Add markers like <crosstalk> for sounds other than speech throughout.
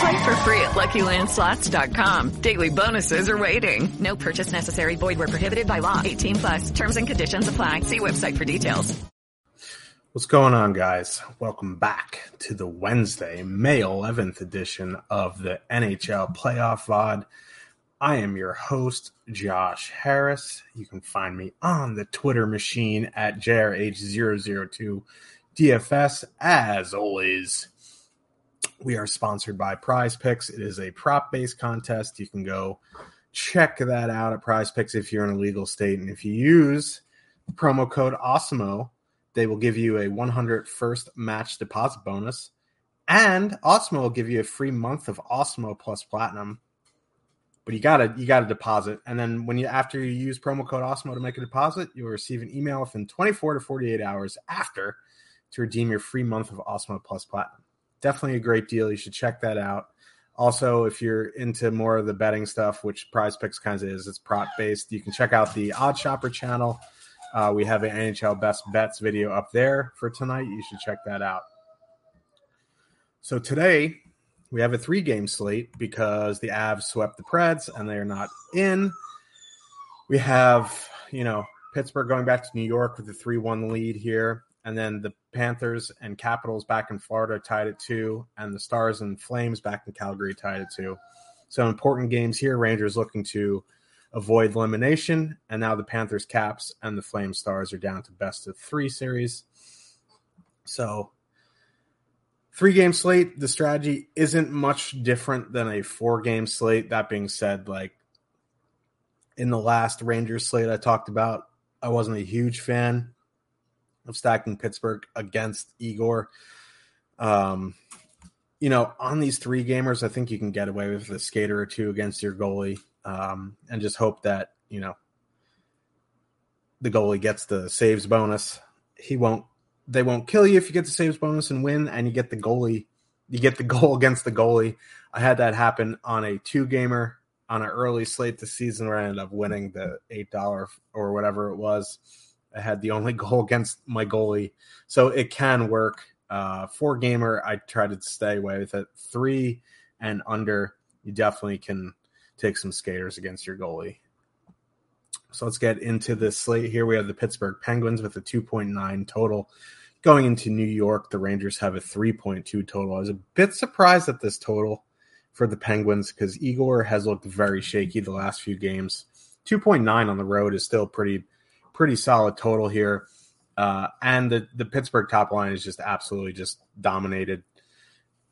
Play for free at LuckyLandSlots.com. Daily bonuses are waiting. No purchase necessary. Void where prohibited by law. 18 plus. Terms and conditions apply. See website for details. What's going on, guys? Welcome back to the Wednesday, May 11th edition of the NHL Playoff VOD. I am your host, Josh Harris. You can find me on the Twitter machine at JRH002 DFS. As always, we are sponsored by PrizePicks. It is a prop based contest. You can go check that out at PrizePicks if you're in a legal state. And if you use promo code Awesemo, they will give you a 100 first match deposit bonus. And Awesemo will give you a free month of Awesemo plus Platinum but you gotta you gotta deposit and then when you after you use promo code Awesemo to make a deposit you'll receive an email within 24 to 48 hours after to redeem your free month of Awesemo plus platinum definitely a great deal. You should check that out. Also if you're into more of the betting stuff which PrizePicks kind of is it's prop based you can check out the OddsShopper channel. Uh, we have an nhl best bets video up there for tonight. You should check that out. So today we have a three game slate because the Avs swept the Preds and they're not in. We have, you know, Pittsburgh going back to New York with a 3 1 lead here. And then the Panthers and Capitals back in Florida tied at two. And the Stars and Flames back in Calgary tied at two. So important games here. Rangers looking to avoid elimination. And now the Panthers, Caps, and the Flame Stars are down to best of three series. So three game slate, the strategy isn't much different than a four game slate. That being said, like in the last Rangers slate I talked about, I wasn't a huge fan of stacking Pittsburgh against Igor. Um, you know, on these three gamers, I think you can get away with a skater or two against your goalie, um, and just hope that you know the goalie gets the saves bonus. He won't they won't kill you if you get the saves bonus and win, and you get the goalie. You get the <laughs> goal against the goalie. I had that happen on a two gamer on an early slate this season where I ended up winning the eight dollar or whatever it was. I had the only <laughs> goal against my goalie, so it can work. Uh, four gamer, I try to stay away with it. Three and under, you definitely can take some skaters against your goalie. So let's get into this slate here. We have the Pittsburgh Penguins with a 2.9 total. Going into New York, the Rangers have a 3.2 total. I was a bit surprised at this total for the Penguins because Igor has looked very shaky the last few games. 2.9 on the road is still pretty pretty solid total here. Uh, and the, the Pittsburgh top line is just absolutely just dominated.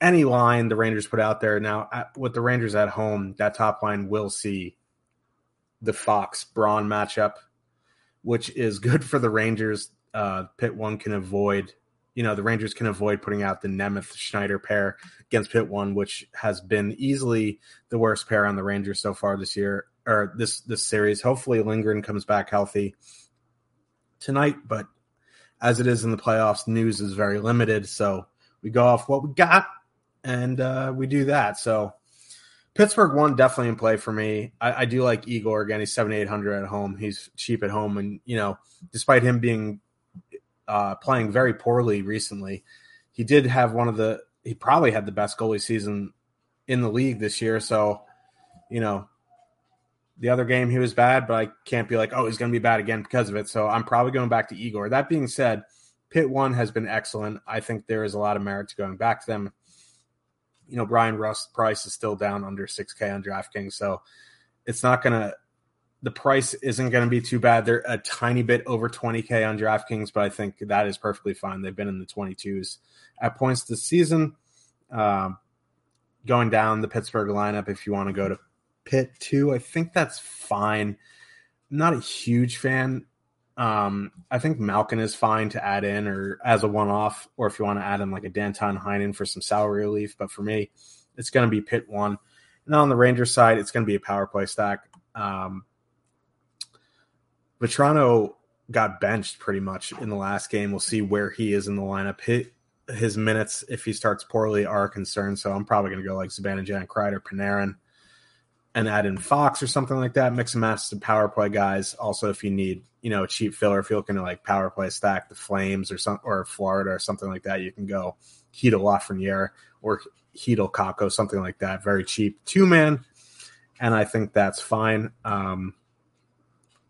Any line the Rangers put out there now, at, with the Rangers at home, that top line will see the Fox Braun matchup, which is good for the Rangers. Uh, Pitt one can avoid, you know, the Rangers can avoid putting out the Nemeth Schneider pair against Pit one, which has been easily the worst pair on the Rangers so far this year or this this series. Hopefully, Lindgren comes back healthy tonight, but as it is in the playoffs, news is very limited. So we go off what we got, and uh, we do that. So Pittsburgh one definitely in play for me. I, I do like Igor again. He's seventy eight hundred at home. He's cheap at home, and you know, despite him being uh, playing very poorly recently, he did have one of the. He probably had the best goalie season in the league this year. So, you know, the other game he was bad, but I can't be like, oh, he's going to be bad again because of it. So I'm probably going back to Igor. That being said, Pitt one has been excellent. I think there is a lot of merit to going back to them you know, Bryan Rust price is still down under 6K on DraftKings. So it's not going to, the price isn't going to be too bad. They're a tiny bit over 20K on DraftKings, but I think that is perfectly fine. They've been in the 22s at points this season. Um, going down the Pittsburgh lineup, if you want to go to Pitt two, I think that's fine. I'm not a huge fan. Um, I think Malkin is fine to add in or as a one off, or if you want to add in like a Danton Heinen for some salary relief. But for me, it's going to be Pitt one. And on the Rangers side, it's going to be a power play stack. Um, Vatrano got benched pretty much in the last game. We'll see where he is in the lineup. Hit his minutes, if he starts poorly, are a concern. So I'm probably going to go like Zibanejad, Kreider, Panarin, and add in Fox or something like that. Mix and match some power play guys. Also, if you need you know a cheap filler, if you're looking to like power play stack the Flames or some or Florida or something like that, you can go Chytil Lafreniere or Chytil Kakko, something like that. Very cheap two man, and I think that's fine. Um,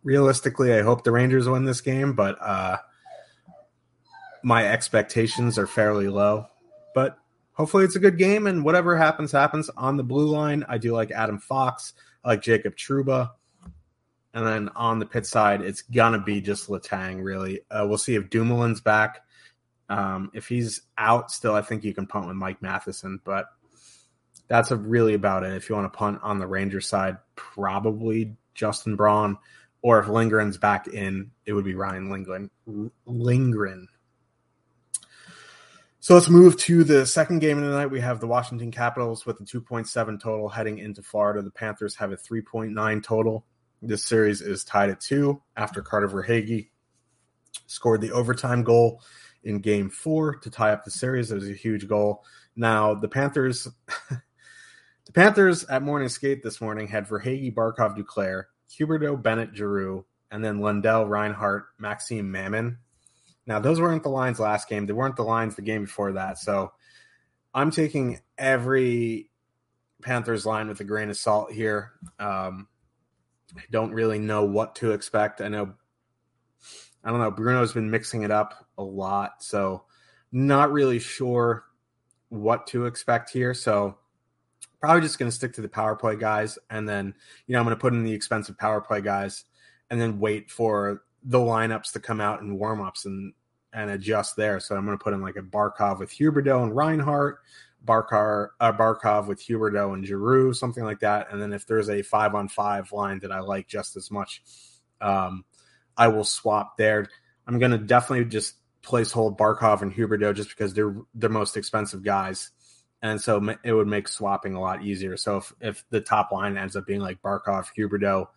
realistically, I hope the Rangers win this game, but uh, my expectations are fairly low. But hopefully, it's a good game, and whatever happens, happens. On the blue line, I do like Adam Fox, I like Jacob Trouba. And then on the pit side, it's gonna be just Letang Really, uh, we'll see if Dumoulin's back. Um, if he's out still, I think you can punt with Mike Matheson, but that's really about it. If you want to punt on the Ranger side, probably Justin Braun or if Lindgren's back in, it would be Ryan Lindgren. Lindgren. So let's move to the second game of the night. We have the Washington Capitals with a 2.7 total heading into Florida. The Panthers have a 3.9 total. This series is tied at two after Carter Verhaeghe scored the overtime goal in game four to tie up the series. It was a huge goal. Now, the Panthers. <laughs> the Panthers at morning skate this morning had Verhaeghe, Barkov, Duclair, Huberdeau, Bennett, Giroux, and then Lundell, Reinhart, Maxim Mamin. Now, those weren't the lines last game. They weren't the lines the game before that. So I'm taking every Panthers line with a grain of salt here. Um, I don't really know what to expect. I know, I don't know. Bruno's been mixing it up a lot. So not really sure what to expect here. So probably just going to stick to the power play guys, and then you know I'm going to put in the expensive power play guys, and then wait for the lineups to come out in warm ups and and adjust there. So I'm going to put in like a Barkov with Huberdeau and Reinhart, Barkar, uh, Barkov with Huberdeau and Giroux, something like that. And then if there's a five on five line that I like just as much, um, I will swap there. I'm going to definitely just place hold Barkov and Huberdeau just because they're the most expensive guys and so it would make swapping a lot easier. So if, if the top line ends up being like Barkov, Huberdeau,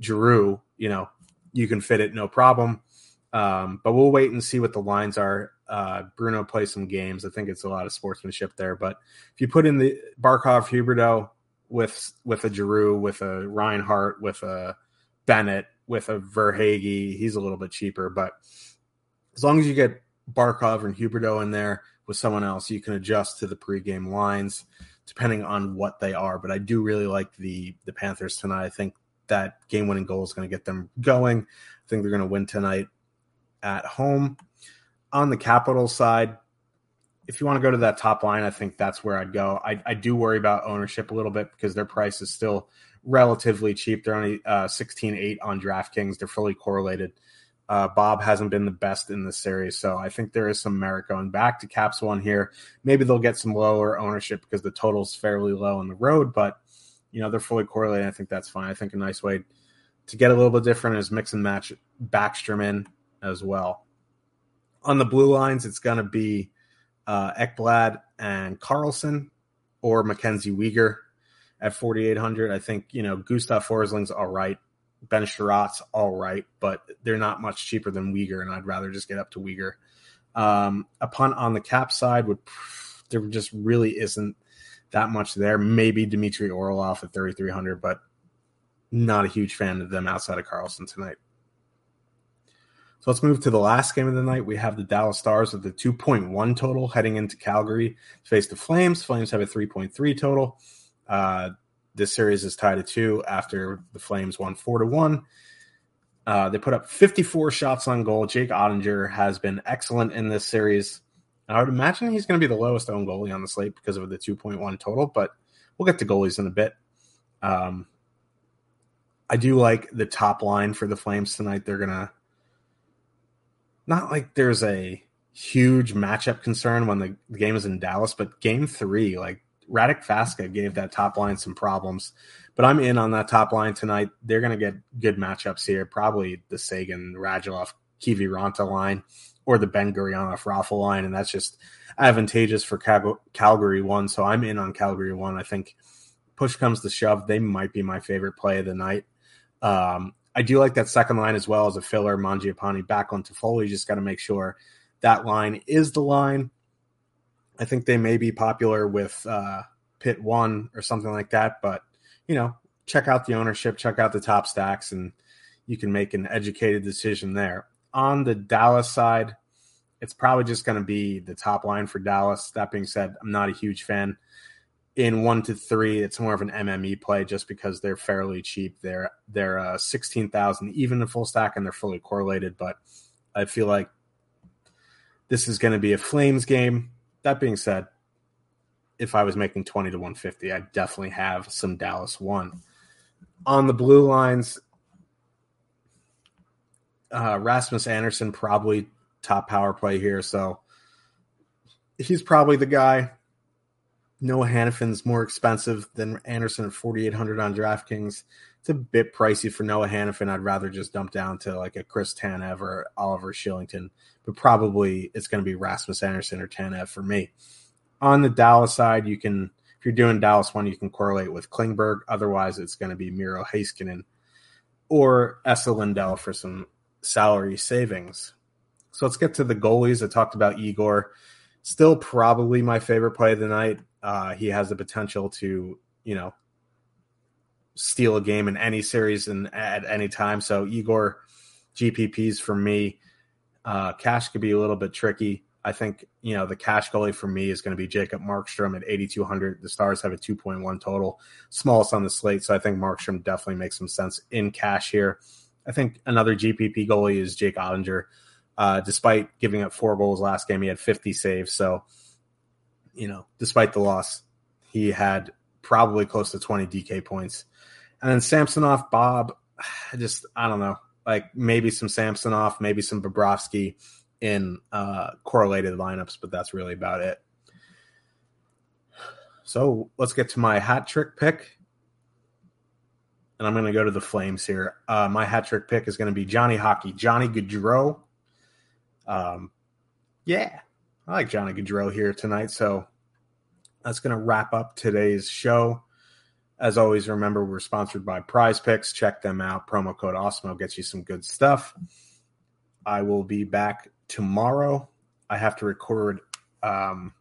Giroux, you know, you can fit it no problem. Um, but we'll wait and see what the lines are. Uh, Bruno plays some games. I think it's a lot of sportsmanship there. But if you put in the Barkov, Huberdeau with with a Giroux, with a Reinhart, with a Bennett, with a Verhaeghe, he's a little bit cheaper. But as long as you get Barkov and Huberdeau in there, with someone else, you can adjust to the pregame lines depending on what they are. But I do really like the the Panthers tonight. I think that game winning goal is going to get them going. I think they're going to win tonight at home. On the Capital side, if you want to go to that top line, I think that's where I'd go. I, I do worry about ownership a little bit because their price is still relatively cheap. They're only uh, 16 8 on DraftKings. They're fully correlated. Uh, Bob hasn't been the best in this series, so I think there is some merit going back to Caps one here. Maybe they'll get some lower ownership because the total's fairly low on the road, but you know they're fully correlated. I think that's fine. I think a nice way to get a little bit different is mix and match Backstrom in as well. On the blue lines, it's going to be uh, Ekblad and Carlson or Mackenzie Weegar at 4,800. I think, you know, Gustav Forsling's all right. Ben Chiarot's all right, but they're not much cheaper than Weegar, and I'd rather just get up to Weegar. Um, a punt on the cap side would there just really isn't that much there. Maybe Dmitry Orlov at 3,300, but not a huge fan of them outside of Carlson tonight. So let's move to the last game of the night. We have the Dallas Stars with the 2.1 total heading into Calgary to face the Flames. Flames have a 3.3 total. Uh, this series is tied at two after the Flames won four to one. Uh, they put up 54 shots on goal. Jake Oettinger has been excellent in this series. I would imagine he's going to be the lowest owned goalie on the slate because of the 2.1 total, but we'll get to goalies in a bit. Um, I do like the top line for the Flames tonight. They're gonna not like there's a huge matchup concern when the, the game is in Dallas, but game three, like Radek Faksa gave that top line some problems. But I'm in on that top line tonight. They're going to get good matchups here. Probably the Seguin, Radulov, Kiviranta line or the Benn Gurianov Raffl line. And that's just advantageous for Cal- Calgary one. So I'm in on Calgary one. I think push comes to shove. They might be my favorite play of the night. Um, I do like that second line as well as a filler. Mangiapane back on Toffoli. Just got to make sure that line is the line. I think they may be popular with uh, Pit One or something like that, but you know, check out the ownership, check out the top stacks, and you can make an educated decision there. On the Dallas side, it's probably just going to be the top line for Dallas. That being said, I'm not a huge fan. In one to three, it's more of an MME play just because they're fairly cheap. They're they're uh, sixteen thousand even in full stack, and they're fully correlated. But I feel like this is going to be a Flames game. That being said, if I was making 20 to 150, I'd definitely have some Dallas one. On the blue lines, uh, Rasmus Andersson probably top power play here, so he's probably the guy. Noah Hanifin's more expensive than Andersson at 4,800 on DraftKings. It's a bit pricey for Noah Hanifin. I'd rather just dump down to like a Chris Tanev or Oliver Kylington, but probably it's going to be Rasmus Andersson or Tanev for me. On the Dallas side, you can if you're doing Dallas one, you can correlate with Klingberg. Otherwise, it's going to be Miro Heiskanen or Esa Lindell for some salary savings. So let's get to the goalies. I talked about Igor. Still probably my favorite play of the night. Uh, he has the potential to, you know, steal a game in any series and at any time. So Igor GPPs for me. Uh, cash could be a little bit tricky. I think you know the cash goalie for me is going to be Jacob Markstrom at 8,200. The Stars have a 2.1 total, smallest on the slate, so I think Markstrom definitely makes some sense in cash here. I think another GPP goalie is Jake Oettinger. Uh, despite giving up four goals last game, he had 50 saves. So, you know, despite the loss, he had probably close to 20 DK points. And then Samsonov, Bob, <sighs> just I don't know, like maybe some Samsonov, maybe some Bobrovsky in uh, correlated lineups, but that's really about it. So let's get to my hat trick pick. And I'm going to go to the Flames here. Uh, my hat trick pick is going to be Johnny Hockey, Johnny Gaudreau. Um, yeah, I like Johnny Gaudreau here tonight. So that's going to wrap up today's show. As always, remember we're sponsored by PrizePicks. Check them out. Promo code Awesemo gets you some good stuff. I will be back tomorrow. I have to record um,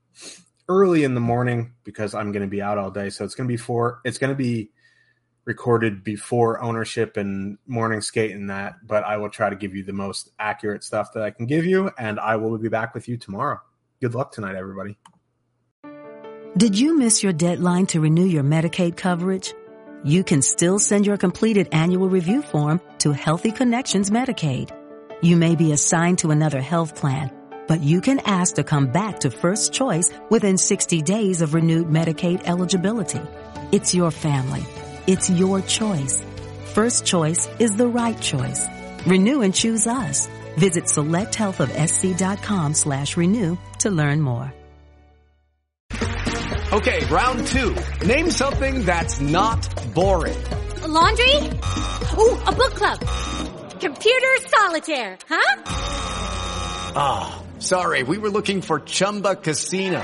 early in the morning because I'm going to be out all day. So it's going to be four. it's going to be recorded before ownership and morning skate and that. But I will try to give you the most accurate stuff that I can give you, and I will be back with you tomorrow. Good luck tonight, everybody. Did you miss your deadline to renew your Medicaid coverage? You can still send your completed annual review form to Healthy Connections Medicaid. You may be assigned to another health plan, but you can ask to come back to First Choice within 60 days of renewed Medicaid eligibility. It's your family. It's your choice. First Choice is the right choice. Renew and choose us. Visit selecthealthofsc.com slash renew to learn more. Okay, round two. Name something that's not boring. A laundry? Ooh, a book club. Computer solitaire, huh? Ah, oh, sorry, we were looking for Chumba Casino.